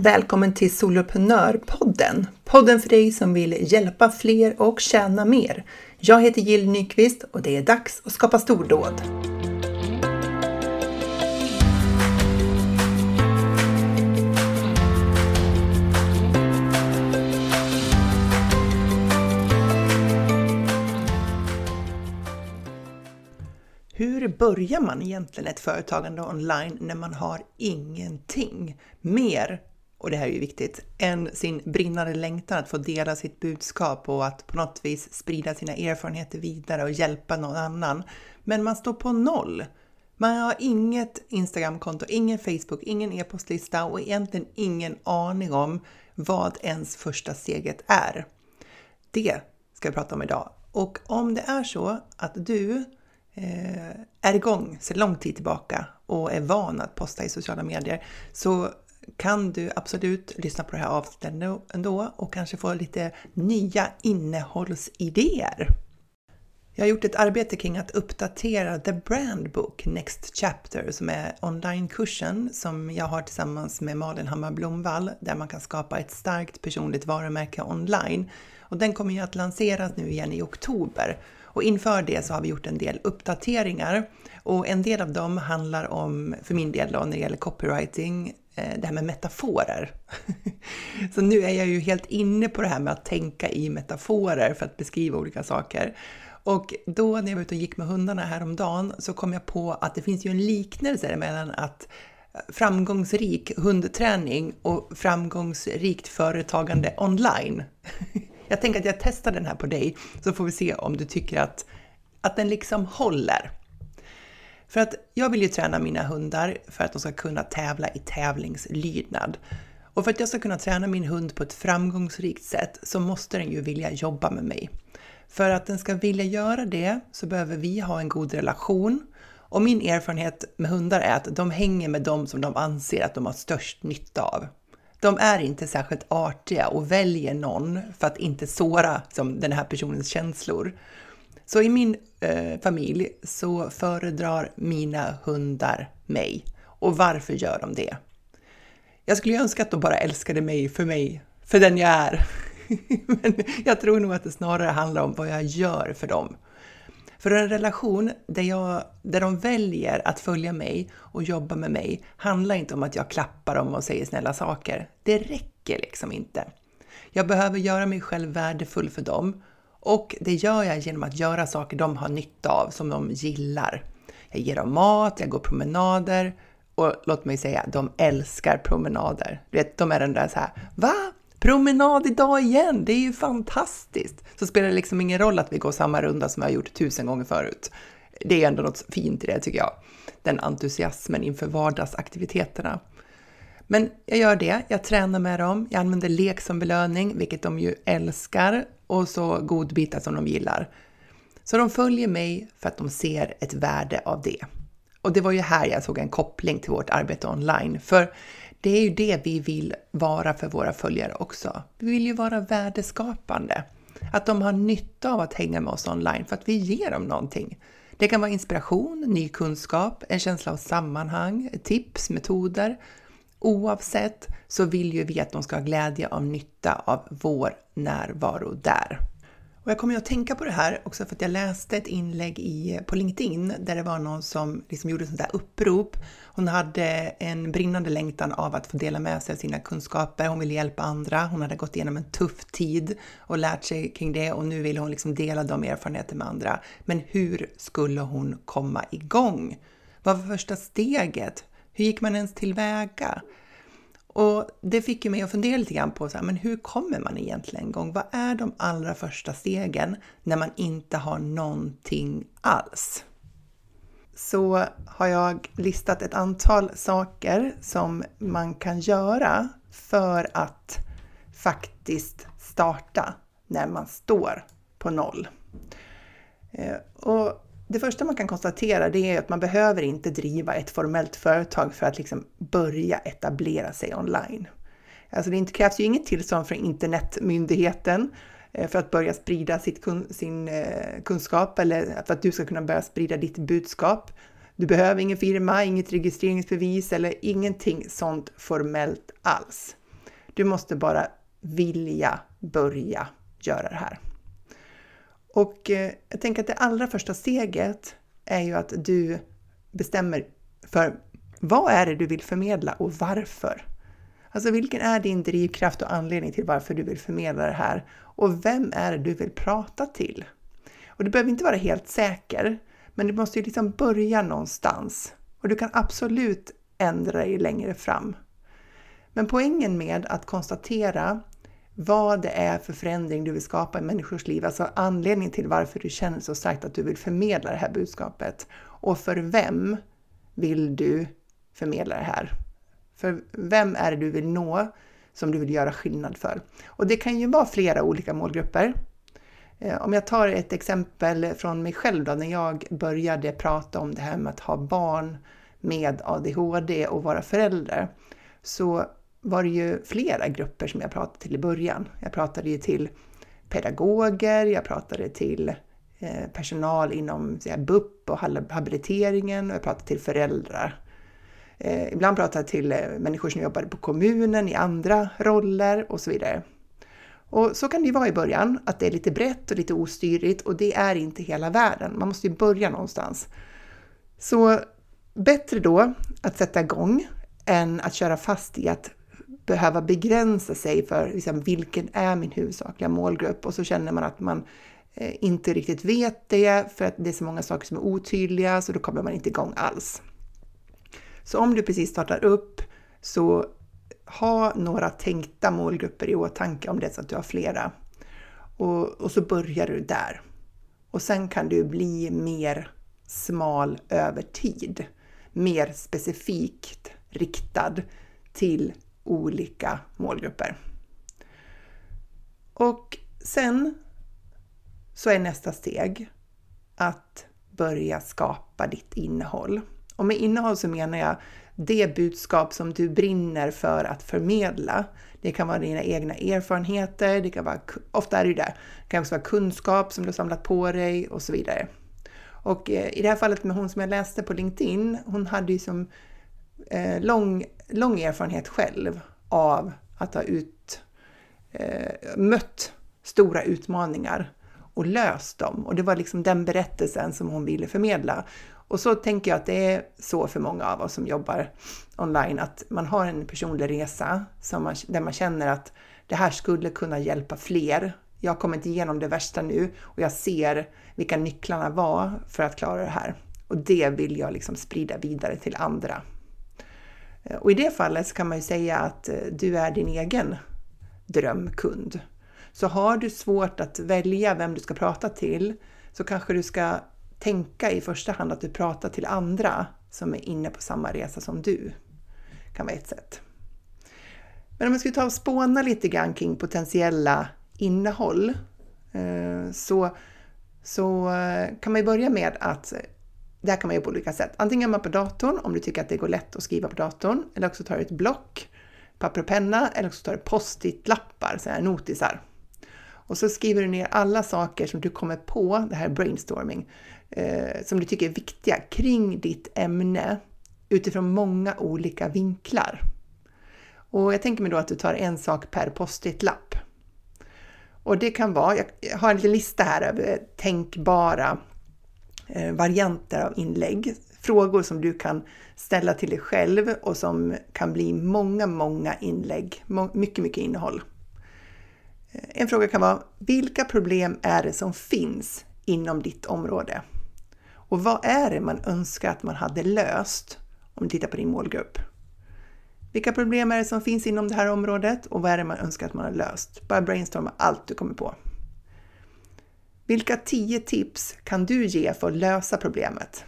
Välkommen till Soloprenörpodden! Podden för dig som vill hjälpa fler och tjäna mer. Jag heter Jill Nyqvist och det är dags att skapa stordåd. Hur börjar man egentligen ett företagande online när man har ingenting mer och det här är ju viktigt, än sin brinnande längtan att få dela sitt budskap och att på något vis sprida sina erfarenheter vidare och hjälpa någon annan. Men man står på noll. Man har inget Instagramkonto, ingen Facebook, ingen e-postlista och egentligen ingen aning om vad ens första steget är. Det ska vi prata om idag. Och om det är så att du eh, är igång sedan lång tid tillbaka och är van att posta i sociala medier så kan du absolut lyssna på det här avsnittet ändå och kanske få lite nya innehållsidéer. Jag har gjort ett arbete kring att uppdatera The Brand Book Next Chapter som är onlinekursen som jag har tillsammans med Malin Hammar Blomvall där man kan skapa ett starkt personligt varumärke online. Och den kommer ju att lanseras nu igen i oktober. Och inför det så har vi gjort en del uppdateringar och en del av dem handlar om, för min del då, när det gäller copywriting, Eh, det här med metaforer. Så nu är jag ju helt inne på det här med att tänka i metaforer för att beskriva olika saker. Och då när jag var ute och gick med hundarna häromdagen så kom jag på att det finns ju en liknelse mellan att framgångsrik hundträning och framgångsrikt företagande online. Jag tänker att jag testar den här på dig så får vi se om du tycker att, att den liksom håller. För att jag vill ju träna mina hundar för att de ska kunna tävla i tävlingslydnad. Och för att jag ska kunna träna min hund på ett framgångsrikt sätt så måste den ju vilja jobba med mig. För att den ska vilja göra det så behöver vi ha en god relation. Och min erfarenhet med hundar är att de hänger med dem som de anser att de har störst nytta av. De är inte särskilt artiga och väljer någon för att inte såra som den här personens känslor. Så i min eh, familj så föredrar mina hundar mig. Och varför gör de det? Jag skulle önska att de bara älskade mig för mig, för den jag är. Men jag tror nog att det snarare handlar om vad jag gör för dem. För en relation där, jag, där de väljer att följa mig och jobba med mig handlar inte om att jag klappar dem och säger snälla saker. Det räcker liksom inte. Jag behöver göra mig själv värdefull för dem och det gör jag genom att göra saker de har nytta av, som de gillar. Jag ger dem mat, jag går promenader och låt mig säga, de älskar promenader. Du vet, de är den där så här, va? Promenad idag igen, det är ju fantastiskt! Så spelar det liksom ingen roll att vi går samma runda som jag har gjort tusen gånger förut. Det är ändå något fint i det tycker jag. Den entusiasmen inför vardagsaktiviteterna. Men jag gör det, jag tränar med dem, jag använder lek som belöning, vilket de ju älskar och så godbitar som de gillar. Så de följer mig för att de ser ett värde av det. Och det var ju här jag såg en koppling till vårt arbete online, för det är ju det vi vill vara för våra följare också. Vi vill ju vara värdeskapande. Att de har nytta av att hänga med oss online för att vi ger dem någonting. Det kan vara inspiration, ny kunskap, en känsla av sammanhang, tips, metoder Oavsett så vill ju vi att de ska ha glädje av nytta av vår närvaro där. Och jag kommer att tänka på det här också för att jag läste ett inlägg i, på LinkedIn där det var någon som liksom gjorde sånt där upprop. Hon hade en brinnande längtan av att få dela med sig av sina kunskaper. Hon ville hjälpa andra. Hon hade gått igenom en tuff tid och lärt sig kring det och nu vill hon liksom dela de erfarenheterna med andra. Men hur skulle hon komma igång? Vad var första steget? Hur gick man ens tillväga? Och det fick ju mig att fundera lite grann på så här, men hur kommer man egentligen igång? Vad är de allra första stegen när man inte har någonting alls? Så har jag listat ett antal saker som man kan göra för att faktiskt starta när man står på noll. Eh, och det första man kan konstatera det är att man behöver inte driva ett formellt företag för att liksom börja etablera sig online. Alltså det krävs ju inget tillstånd från internetmyndigheten eh, för att börja sprida sitt, sin eh, kunskap eller för att du ska kunna börja sprida ditt budskap. Du behöver ingen firma, inget registreringsbevis eller ingenting sånt formellt alls. Du måste bara vilja börja göra det här. Och eh, jag tänker att det allra första steget är ju att du bestämmer för vad är det du vill förmedla och varför? Alltså vilken är din drivkraft och anledning till varför du vill förmedla det här? Och vem är det du vill prata till? Och du behöver inte vara helt säker, men du måste ju liksom börja någonstans. Och du kan absolut ändra dig längre fram. Men poängen med att konstatera vad det är för förändring du vill skapa i människors liv, alltså anledningen till varför du känner så starkt att du vill förmedla det här budskapet. Och för vem vill du förmedla det här? För vem är det du vill nå som du vill göra skillnad för? Och det kan ju vara flera olika målgrupper. Eh, om jag tar ett exempel från mig själv då, när jag började prata om det här med att ha barn med ADHD och vara förälder, så var det ju flera grupper som jag pratade till i början. Jag pratade ju till pedagoger, jag pratade till eh, personal inom BUP och habiliteringen och jag pratade till föräldrar. Eh, ibland pratade jag till eh, människor som jobbade på kommunen i andra roller och så vidare. Och så kan det ju vara i början, att det är lite brett och lite ostyrigt och det är inte hela världen. Man måste ju börja någonstans. Så bättre då att sätta igång än att köra fast i att behöva begränsa sig för liksom, vilken är min huvudsakliga målgrupp och så känner man att man eh, inte riktigt vet det för att det är så många saker som är otydliga så då kommer man inte igång alls. Så om du precis startar upp så ha några tänkta målgrupper i åtanke om det är så att du har flera. Och, och så börjar du där. Och sen kan du bli mer smal över tid. Mer specifikt riktad till olika målgrupper. Och sen så är nästa steg att börja skapa ditt innehåll. Och med innehåll så menar jag det budskap som du brinner för att förmedla. Det kan vara dina egna erfarenheter, det kan vara, ofta är det det, det kan också vara kunskap som du har samlat på dig och så vidare. Och eh, i det här fallet med hon som jag läste på LinkedIn, hon hade ju som eh, lång, lång erfarenhet själv av att ha ut, eh, mött stora utmaningar och löst dem. Och det var liksom den berättelsen som hon ville förmedla. Och så tänker jag att det är så för många av oss som jobbar online, att man har en personlig resa som man, där man känner att det här skulle kunna hjälpa fler. Jag har kommit igenom det värsta nu och jag ser vilka nycklarna var för att klara det här. Och det vill jag liksom sprida vidare till andra. Eh, och i det fallet så kan man ju säga att eh, du är din egen drömkund. Så har du svårt att välja vem du ska prata till så kanske du ska tänka i första hand att du pratar till andra som är inne på samma resa som du. Det kan vara ett sätt. Men om jag skulle ta och spåna lite grann kring potentiella innehåll eh, så, så kan man ju börja med att det här kan man göra på olika sätt. Antingen man på datorn om du tycker att det går lätt att skriva på datorn eller också tar du ett block, papper och penna eller också tar du post-it-lappar, så här notisar. Och så skriver du ner alla saker som du kommer på, det här brainstorming, eh, som du tycker är viktiga kring ditt ämne utifrån många olika vinklar. Och jag tänker mig då att du tar en sak per post-it-lapp. Och det kan vara, jag har en liten lista här över tänkbara Eh, varianter av inlägg. Frågor som du kan ställa till dig själv och som kan bli många, många inlägg. Mycket, mycket innehåll. Eh, en fråga kan vara, vilka problem är det som finns inom ditt område? Och vad är det man önskar att man hade löst om du tittar på din målgrupp? Vilka problem är det som finns inom det här området och vad är det man önskar att man har löst? Bara brainstorma allt du kommer på. Vilka tio tips kan du ge för att lösa problemet?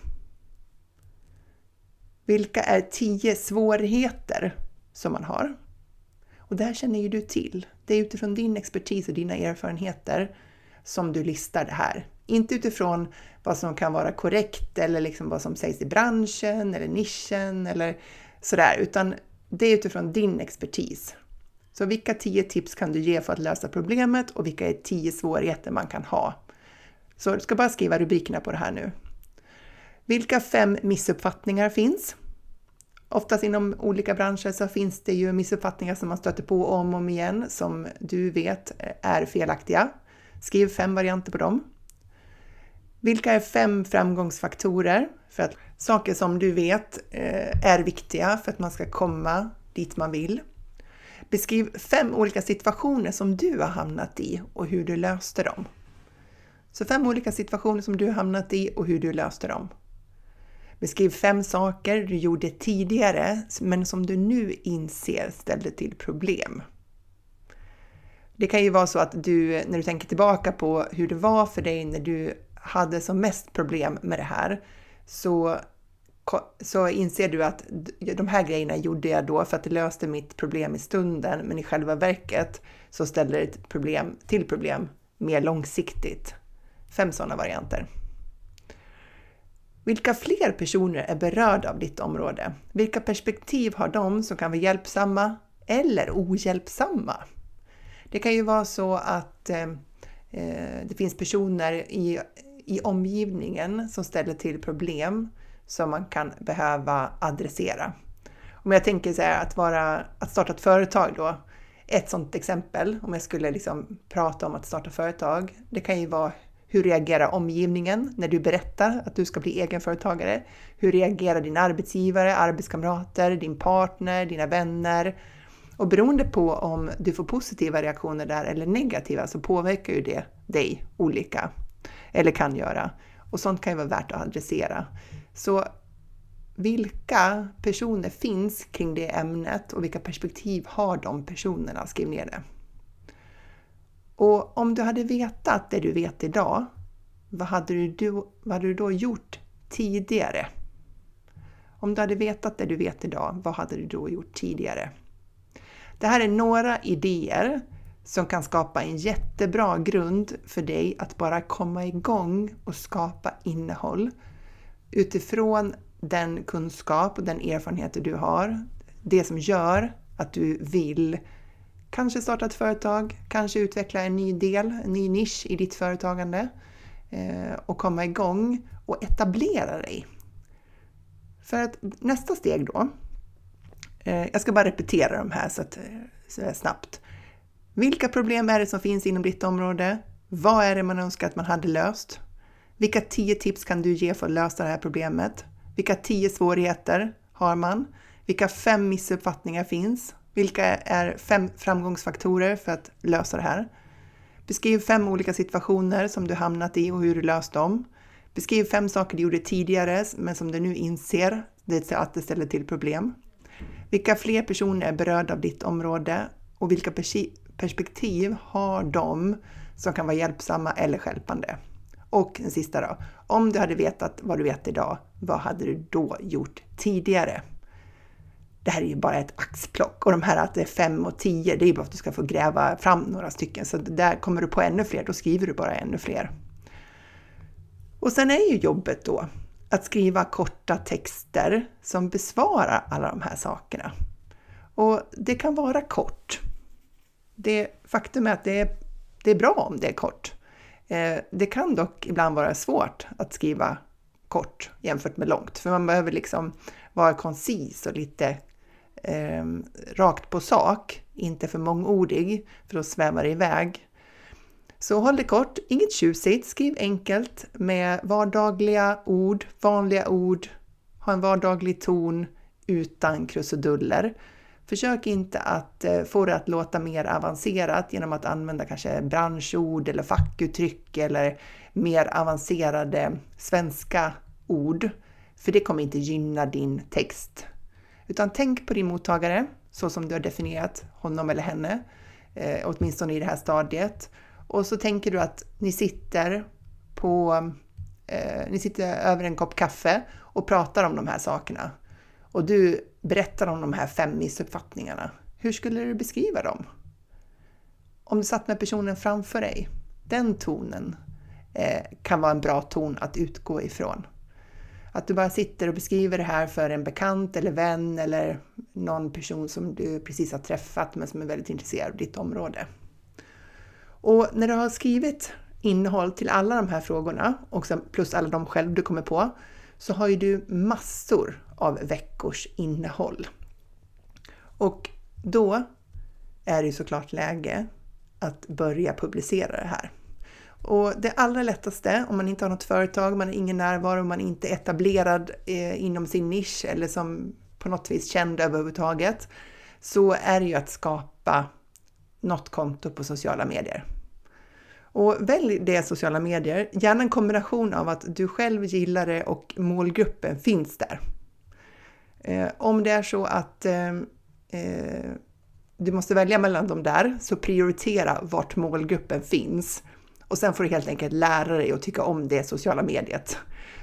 Vilka är tio svårigheter som man har? Och det här känner ju du till. Det är utifrån din expertis och dina erfarenheter som du listar det här. Inte utifrån vad som kan vara korrekt eller liksom vad som sägs i branschen eller nischen eller sådär, utan det är utifrån din expertis. Så vilka tio tips kan du ge för att lösa problemet och vilka är tio svårigheter man kan ha? Så du ska bara skriva rubrikerna på det här nu. Vilka fem missuppfattningar finns? Oftast inom olika branscher så finns det ju missuppfattningar som man stöter på om och om igen som du vet eh, är felaktiga. Skriv fem varianter på dem. Vilka är fem framgångsfaktorer för att saker som du vet eh, är viktiga för att man ska komma dit man vill? Beskriv fem olika situationer som du har hamnat i och hur du löste dem. Så fem olika situationer som du har hamnat i och hur du löste dem. Beskriv fem saker du gjorde tidigare men som du nu inser ställde till problem. Det kan ju vara så att du, när du tänker tillbaka på hur det var för dig när du hade som mest problem med det här, så, så inser du att de här grejerna gjorde jag då för att det löste mitt problem i stunden, men i själva verket så ställer det ett problem till problem mer långsiktigt. Fem sådana varianter. Vilka fler personer är berörda av ditt område? Vilka perspektiv har de som kan vara hjälpsamma eller ohjälpsamma? Det kan ju vara så att eh, eh, det finns personer i, i omgivningen som ställer till problem som man kan behöva adressera. Om jag tänker så här, att, vara, att starta ett företag då, ett sådant exempel, om jag skulle liksom prata om att starta företag, det kan ju vara hur reagerar omgivningen när du berättar att du ska bli egenföretagare? Hur reagerar din arbetsgivare, arbetskamrater, din partner, dina vänner? Och beroende på om du får positiva reaktioner där eller negativa så påverkar ju det dig olika. Eller kan göra. Och sånt kan ju vara värt att adressera. Så vilka personer finns kring det ämnet och vilka perspektiv har de personerna? Skriv ner det. Och om du hade vetat det du vet idag, vad hade du, vad hade du då gjort tidigare? Om du hade vetat det du vet idag, vad hade du då gjort tidigare? Det här är några idéer som kan skapa en jättebra grund för dig att bara komma igång och skapa innehåll utifrån den kunskap och den erfarenhet du har. Det som gör att du vill kanske starta ett företag, kanske utveckla en ny del, en ny nisch i ditt företagande eh, och komma igång och etablera dig. För att nästa steg då, eh, jag ska bara repetera de här så att, eh, så snabbt. Vilka problem är det som finns inom ditt område? Vad är det man önskar att man hade löst? Vilka tio tips kan du ge för att lösa det här problemet? Vilka tio svårigheter har man? Vilka fem missuppfattningar finns? Vilka är fem framgångsfaktorer för att lösa det här? Beskriv fem olika situationer som du hamnat i och hur du löst dem. Beskriv fem saker du gjorde tidigare men som du nu inser att det ställer till problem. Vilka fler personer är berörda av ditt område och vilka perspektiv har de som kan vara hjälpsamma eller skälpande? Och en sista då. Om du hade vetat vad du vet idag, vad hade du då gjort tidigare? Det här är ju bara ett axplock och de här att det är fem och tio, det är ju bara att du ska få gräva fram några stycken. Så där kommer du på ännu fler, då skriver du bara ännu fler. Och sen är ju jobbet då att skriva korta texter som besvarar alla de här sakerna. Och det kan vara kort. Det, faktum är att det är, det är bra om det är kort. Eh, det kan dock ibland vara svårt att skriva kort jämfört med långt, för man behöver liksom vara koncis och lite eh, rakt på sak, inte för mångordig, för då svävar det iväg. Så håll det kort, inget tjusigt, skriv enkelt med vardagliga ord, vanliga ord, ha en vardaglig ton utan krusiduller. Försök inte att eh, få det att låta mer avancerat genom att använda kanske branschord eller fackuttryck eller mer avancerade svenska ord, för det kommer inte gynna din text. Utan tänk på din mottagare så som du har definierat honom eller henne, eh, åtminstone i det här stadiet. Och så tänker du att ni sitter på eh, ni sitter över en kopp kaffe och pratar om de här sakerna. Och du berättar om de här fem missuppfattningarna. Hur skulle du beskriva dem? Om du satt med personen framför dig, den tonen eh, kan vara en bra ton att utgå ifrån. Att du bara sitter och beskriver det här för en bekant eller vän eller någon person som du precis har träffat men som är väldigt intresserad av ditt område. Och när du har skrivit innehåll till alla de här frågorna, och plus alla de själv du kommer på, så har ju du massor av veckors innehåll. Och då är det såklart läge att börja publicera det här. Och det allra lättaste om man inte har något företag, man har ingen närvaro, man är inte etablerad eh, inom sin nisch eller som på något vis känd överhuvudtaget, så är det ju att skapa något konto på sociala medier. Och välj det sociala medier, gärna en kombination av att du själv gillar det och målgruppen finns där. Eh, om det är så att eh, eh, du måste välja mellan dem där, så prioritera vart målgruppen finns. Och sen får du helt enkelt lära dig att tycka om det sociala mediet.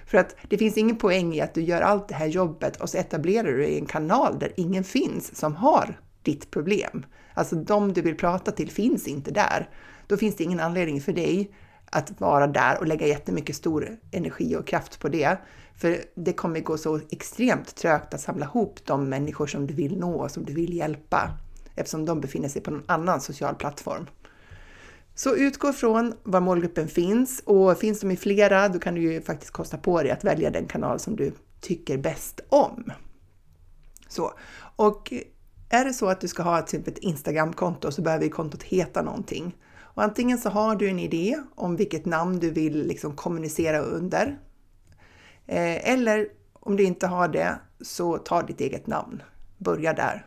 För att det finns ingen poäng i att du gör allt det här jobbet och så etablerar du i en kanal där ingen finns som har ditt problem. Alltså de du vill prata till finns inte där. Då finns det ingen anledning för dig att vara där och lägga jättemycket stor energi och kraft på det. För det kommer gå så extremt trögt att samla ihop de människor som du vill nå och som du vill hjälpa eftersom de befinner sig på någon annan social plattform. Så utgå från var målgruppen finns och finns de i flera, då kan du ju faktiskt kosta på dig att välja den kanal som du tycker bäst om. Så, och är det så att du ska ha typ ett Instagramkonto så behöver kontot heta någonting. Och antingen så har du en idé om vilket namn du vill liksom kommunicera under. Eh, eller om du inte har det, så ta ditt eget namn. Börja där.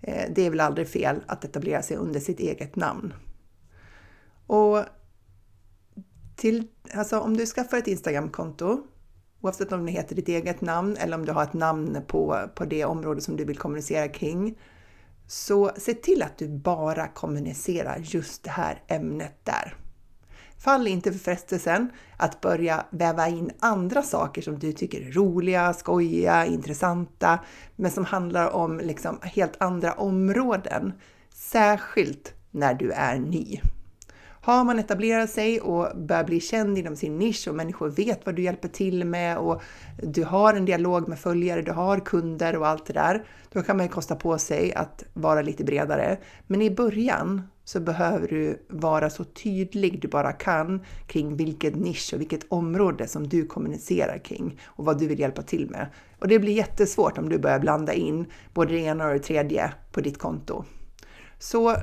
Eh, det är väl aldrig fel att etablera sig under sitt eget namn. Och till, alltså om du skaffar ett Instagramkonto, oavsett om det heter ditt eget namn eller om du har ett namn på, på det område som du vill kommunicera kring, så se till att du bara kommunicerar just det här ämnet där. Fall inte för frestelsen att börja väva in andra saker som du tycker är roliga, skojiga, intressanta, men som handlar om liksom helt andra områden. Särskilt när du är ny. Har man etablerat sig och börjar bli känd inom sin nisch och människor vet vad du hjälper till med och du har en dialog med följare, du har kunder och allt det där, då kan man ju kosta på sig att vara lite bredare. Men i början så behöver du vara så tydlig du bara kan kring vilken nisch och vilket område som du kommunicerar kring och vad du vill hjälpa till med. Och det blir jättesvårt om du börjar blanda in både det ena och det tredje på ditt konto. Så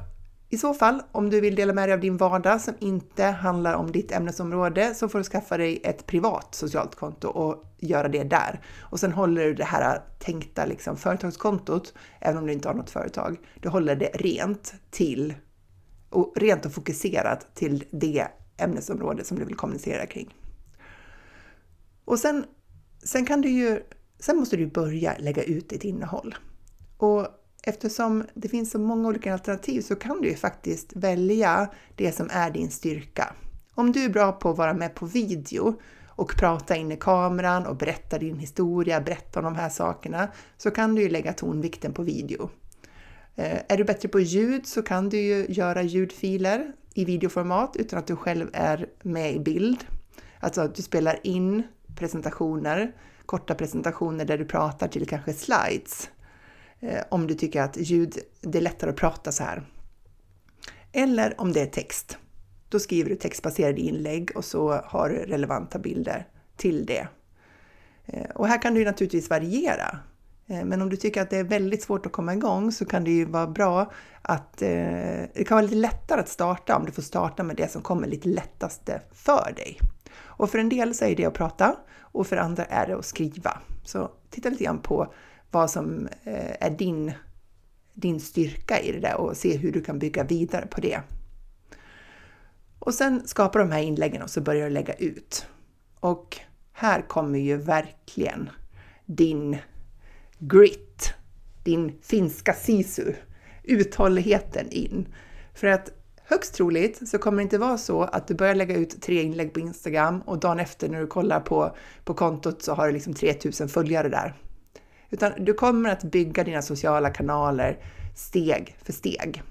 i så fall, om du vill dela med dig av din vardag som inte handlar om ditt ämnesområde så får du skaffa dig ett privat socialt konto och göra det där. Och sen håller du det här tänkta liksom, företagskontot, även om du inte har något företag, du håller det rent till och rent och fokuserat till det ämnesområde som du vill kommunicera kring. Och sen, sen kan du ju, sen måste du börja lägga ut ditt innehåll. Och eftersom det finns så många olika alternativ så kan du ju faktiskt välja det som är din styrka. Om du är bra på att vara med på video och prata in i kameran och berätta din historia, berätta om de här sakerna, så kan du ju lägga tonvikten på video. Eh, är du bättre på ljud så kan du ju göra ljudfiler i videoformat utan att du själv är med i bild. Alltså att du spelar in presentationer, korta presentationer där du pratar till kanske slides Eh, om du tycker att ljud, det är lättare att prata så här. Eller om det är text. Då skriver du textbaserade inlägg och så har du relevanta bilder till det. Eh, och här kan du naturligtvis variera. Eh, men om du tycker att det är väldigt svårt att komma igång så kan det ju vara bra att det kan vara lite lättare att starta om du får starta med det som kommer lite lättaste för dig. Och för en del så är det att prata och för andra är det att skriva. Så titta lite grann på vad som eh, är din, din styrka i det där och se hur du kan bygga vidare på det. Och sen skapar de här inläggen och så börjar du lägga ut. Och här kommer ju verkligen din grit, din finska sisu, uthålligheten in. För att högst troligt så kommer det inte vara så att du börjar lägga ut tre inlägg på Instagram och dagen efter när du kollar på, på kontot så har du liksom 3000 följare där. Utan du kommer att bygga dina sociala kanaler steg för steg.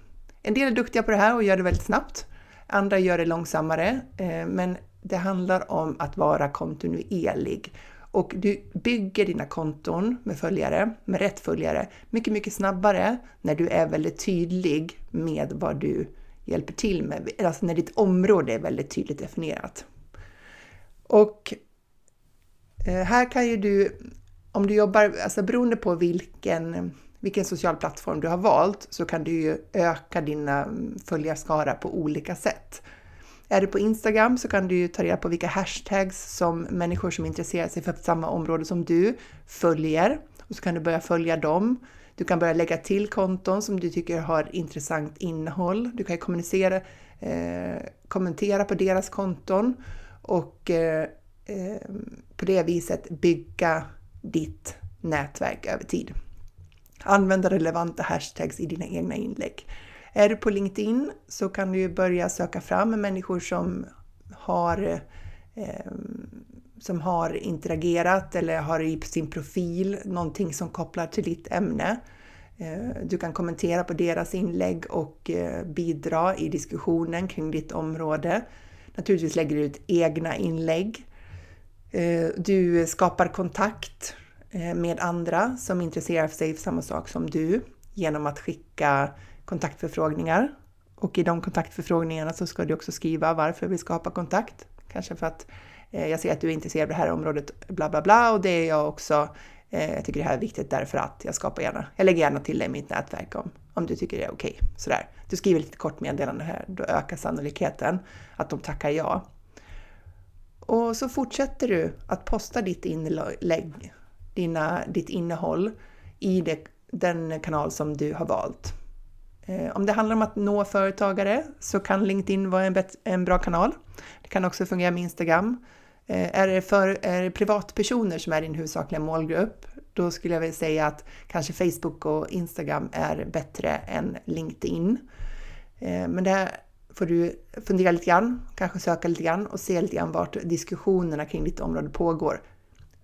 En del är duktiga på det här och gör det väldigt snabbt. Andra gör det långsammare, eh, men det handlar om att vara kontinuerlig. Och du bygger dina konton med följare, med rätt följare, mycket, mycket snabbare när du är väldigt tydlig med vad du hjälper till med, alltså när ditt område är väldigt tydligt definierat. Och eh, här kan ju du, om du jobbar, alltså beroende på vilken, vilken social plattform du har valt, så kan du ju öka dina mm, följarskara på olika sätt. Är du på Instagram så kan du ju ta reda på vilka hashtags som människor som intresserar sig för samma område som du följer och så kan du börja följa dem. Du kan börja lägga till konton som du tycker har intressant innehåll. Du kan kommunicera, eh, kommentera på deras konton och eh, eh, på det viset bygga ditt nätverk över tid. Använda relevanta hashtags i dina egna inlägg. Är du på LinkedIn så kan du börja söka fram människor som har eh, som har interagerat eller har i sin profil någonting som kopplar till ditt ämne. Eh, du kan kommentera på deras inlägg och eh, bidra i diskussionen kring ditt område. Naturligtvis lägger du ut egna inlägg. Eh, du skapar kontakt eh, med andra som intresserar sig för samma sak som du genom att skicka kontaktförfrågningar. Och i de kontaktförfrågningarna så ska du också skriva varför vi skapar kontakt. Kanske för att eh, jag ser att du är intresserad av det här området, bla bla bla, och det är jag också. Eh, jag tycker det här är viktigt därför att jag skapar gärna, jag lägger gärna till det i mitt nätverk om, om du tycker det är okej. Okay. Sådär. Du skriver lite kort meddelande här, då ökar sannolikheten att de tackar ja. Och så fortsätter du att posta ditt inlägg, dina, ditt innehåll i det, den kanal som du har valt. Eh, om det handlar om att nå företagare så kan LinkedIn vara en, en bra kanal. Det kan också fungera med Instagram. Eh, är det, för, är det privatpersoner som är din huvudsakliga målgrupp, då skulle jag vilja säga att kanske Facebook och Instagram är bättre än LinkedIn. Eh, men det får du fundera lite grann, kanske söka lite grann och se lite grann vart diskussionerna kring ditt område pågår.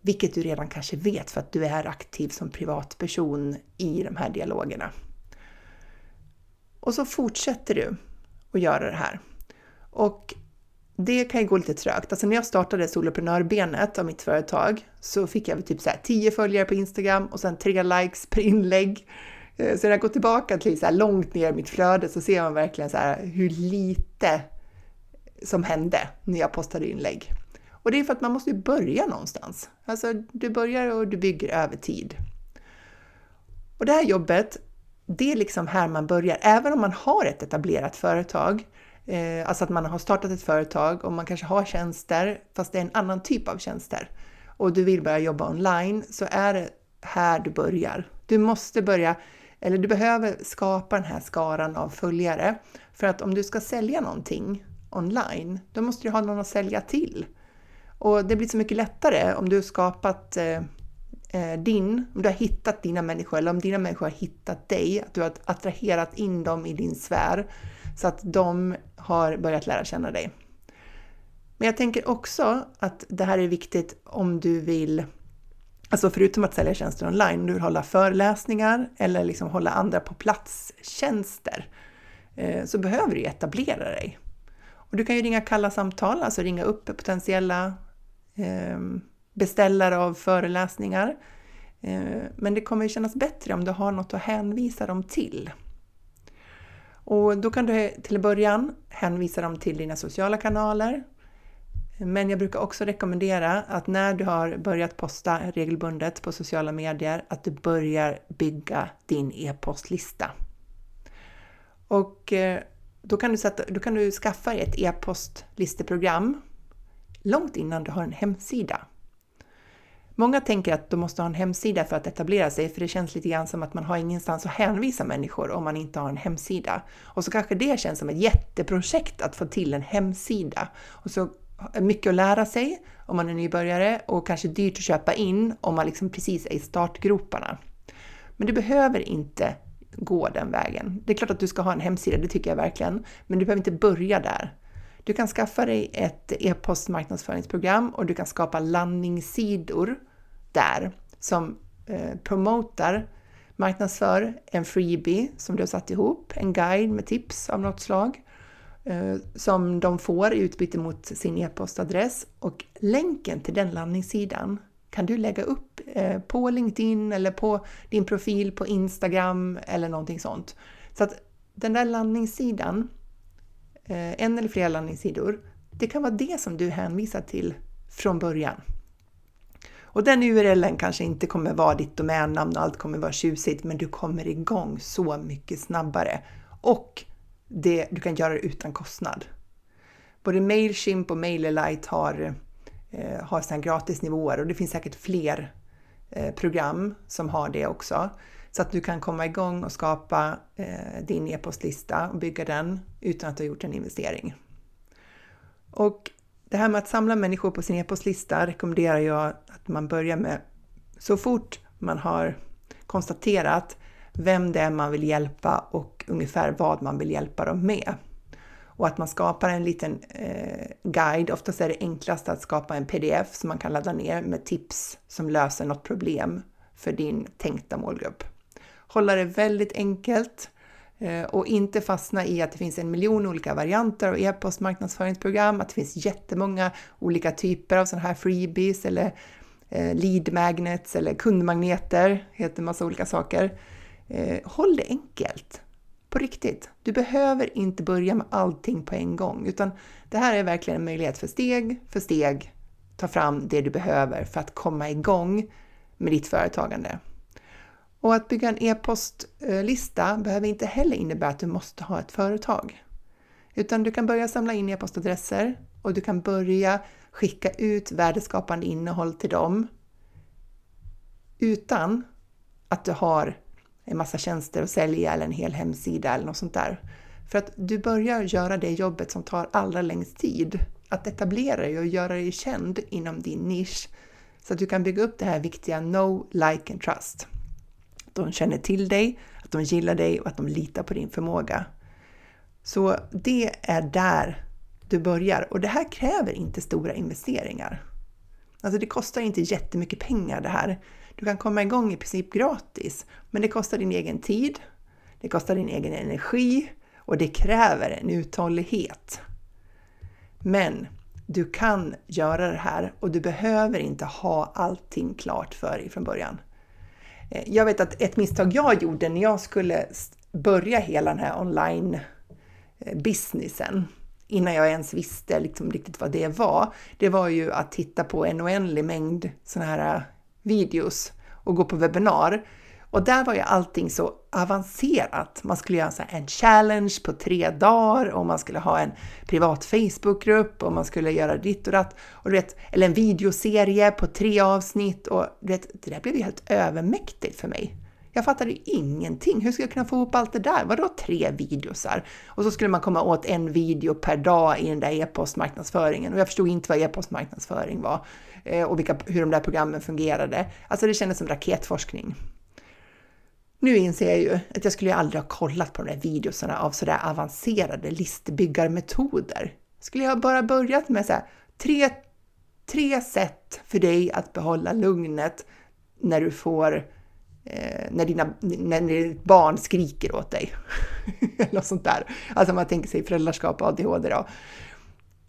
Vilket du redan kanske vet för att du är aktiv som privatperson i de här dialogerna. Och så fortsätter du att göra det här. Och det kan ju gå lite trögt. Alltså när jag startade soloprenörbenet av mitt företag så fick jag typ så 10 följare på Instagram och sen 3 likes per inlägg. Eh, så när jag går tillbaka till så här långt ner i mitt flöde så ser man verkligen så här hur lite som hände när jag postade inlägg. Och det är för att man måste ju börja någonstans. Alltså du börjar och du bygger över tid. Och det här jobbet det är liksom här man börjar. Även om man har ett etablerat företag, eh, alltså att man har startat ett företag och man kanske har tjänster, fast det är en annan typ av tjänster, och du vill börja jobba online, så är det här du börjar. Du måste börja, eller du behöver skapa den här skaran av följare. För att om du ska sälja någonting online, då måste du ha någon att sälja till. Och det blir så mycket lättare om du har skapat eh, eh, din, om du har hittat dina människor eller om dina människor har hittat dig, att du har attraherat in dem i din sfär så att de har börjat lära känna dig. Men jag tänker också att det här är viktigt om du vill, alltså förutom att sälja tjänster online, om du vill hålla föreläsningar eller liksom hålla andra på plats-tjänster, eh, så behöver du etablera dig. Och du kan ju ringa kalla samtal, alltså ringa upp potentiella eh, beställare av föreläsningar. Eh, men det kommer kännas bättre om du har något att hänvisa dem till. Och då kan du till en början hänvisa dem till dina sociala kanaler. Men jag brukar också rekommendera att när du har börjat posta regelbundet på sociala medier, att du börjar bygga din e-postlista. Och eh, då kan du, sätta, då kan du skaffa ett e-postlisteprogram långt innan du har en hemsida. Många tänker att de måste ha en hemsida för att etablera sig, för det känns lite grann som att man har ingenstans att hänvisa människor om man inte har en hemsida. Och så kanske det känns som ett jätteprojekt att få till en hemsida. Och så mycket att lära sig om man är nybörjare och kanske dyrt att köpa in om man liksom precis är i startgroparna. Men du behöver inte gå den vägen. Det är klart att du ska ha en hemsida, det tycker jag verkligen, men du behöver inte börja där. Du kan skaffa dig ett e-postmarknadsföringsprogram och du kan skapa landningssidor där som eh, promotar, marknadsför en freebie som du har satt ihop, en guide med tips av något slag Eh, som de får i utbyte mot sin e-postadress och länken till den landningssidan kan du lägga upp eh, på LinkedIn eller på din profil på Instagram eller någonting sånt. Så att den där landningssidan eh, en eller flera landningssidor, det kan vara det som du hänvisar till från början. Och den URLen kanske inte kommer vara ditt domännamn och allt kommer vara tjusigt, men du kommer igång så mycket snabbare. Och det, du kan göra det utan kostnad. Både Mailchimp och MailerLite har, eh, har sina gratisnivåer och det finns säkert fler eh, program som har det också. Så att du kan komma igång och skapa eh, din e-postlista och bygga den utan att du har gjort en investering. Och det här med att samla människor på sin e-postlista rekommenderar jag att man börjar med så fort man har konstaterat vem det är man vill hjälpa och ungefär vad man vill hjälpa dem med. Och att man skapar en liten eh, guide. Oftast är det enklast att skapa en pdf som man kan ladda ner med tips som löser något problem för din tänkta målgrupp. Hålla det väldigt enkelt Eh, och inte fastna i att det finns en miljon olika varianter av e-postmarknadsföringsprogram, att det finns jättemånga olika typer av sådana här freebies eller eh, lead magnets eller kundmagneter, heter massa olika saker. Eh, håll det enkelt, på riktigt. Du behöver inte börja med allting på en gång, utan det här är verkligen en möjlighet för steg för steg ta fram det du behöver för att komma igång med ditt företagande. Och att bygga en e-postlista behöver inte heller innebära att du måste ha ett företag. Utan du kan börja samla in e-postadresser och du kan börja skicka ut värdeskapande innehåll till dem utan att du har en massa tjänster att sälja eller en hel hemsida eller något sånt där. För att du börjar göra det jobbet som tar allra längst tid. Att etablera dig och göra dig känd inom din nisch så att du kan bygga upp det här viktiga Know, Like and Trust de känner till dig, att de gillar dig och att de litar på din förmåga. Så det är där du börjar och det här kräver inte stora investeringar. Alltså det kostar inte jättemycket pengar det här. Du kan komma igång i princip gratis, men det kostar din egen tid, det kostar din egen energi och det kräver en uthållighet. Men du kan göra det här och du behöver inte ha allting klart för dig från början. Eh, jag vet att ett misstag jag gjorde när jag skulle börja hela den här online eh, businessen, innan jag ens visste liksom riktigt vad det var, det var ju att titta på en oändlig mängd sådana här videos och gå på webbinar. Och där var ju allting så avancerat. Man skulle göra en challenge på tre dagar och man skulle ha en privat Facebookgrupp och man skulle göra ditt och datt. Och du vet, eller en videoserie på tre avsnitt och du vet, det där blev ju helt övermäktigt för mig. Jag fattade ju ingenting. Hur ska jag kunna få ihop allt det där? Vadå tre videosar? Och så skulle man komma åt en video per dag i den där e-postmarknadsföringen och jag förstod inte vad e-postmarknadsföring var Eh, och vilka, hur de där programmen fungerade. Alltså det kändes som raketforskning. Nu inser jag ju att jag skulle ju aldrig ha kollat på de där videosarna av sådär avancerade listbyggarmetoder. Skulle jag bara börjat med så här, tre, tre sätt för dig att behålla lugnet när du får eh, när, dina, när ditt barn skriker åt dig. Eller något sånt där. Alltså man tänker sig föräldraskap och ADHD då.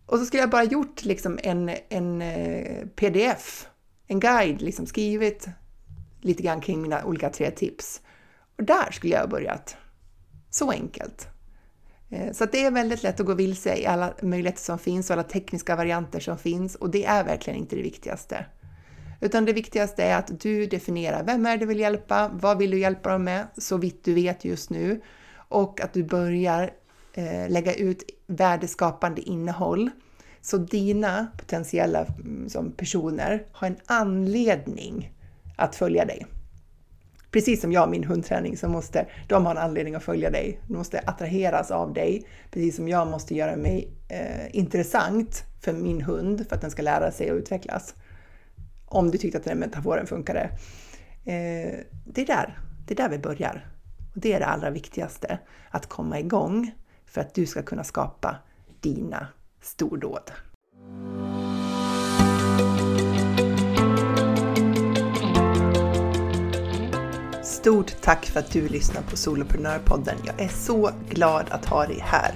Och så skulle jag bara gjort liksom en, en eh, pdf, en guide, liksom skrivit lite grann kring mina olika tre tips. Och där skulle jag ha börjat. Så enkelt. Eh, så det är väldigt lätt att gå vilse i alla möjligheter som finns och alla tekniska varianter som finns och det är verkligen inte det viktigaste. Utan det viktigaste är att du definierar vem är du vill hjälpa, vad vill du hjälpa dem med, så vitt du vet just nu och att du börjar eh, lägga ut värdeskapande innehåll så dina potentiella mm, som personer har en anledning att följa dig. Precis som jag, och min hundträning, så måste de ha en anledning att följa dig. De måste attraheras av dig, precis som jag måste göra mig eh, intressant för min hund för att den ska lära sig och utvecklas. Om du tyckte att den metaforen funkade. Eh, det är där, det är där vi börjar. Och det är det allra viktigaste, att komma igång för att du ska kunna skapa dina stordåd. Stort tack för att du lyssnar på Soloprenörpodden. Jag är så glad att ha dig här.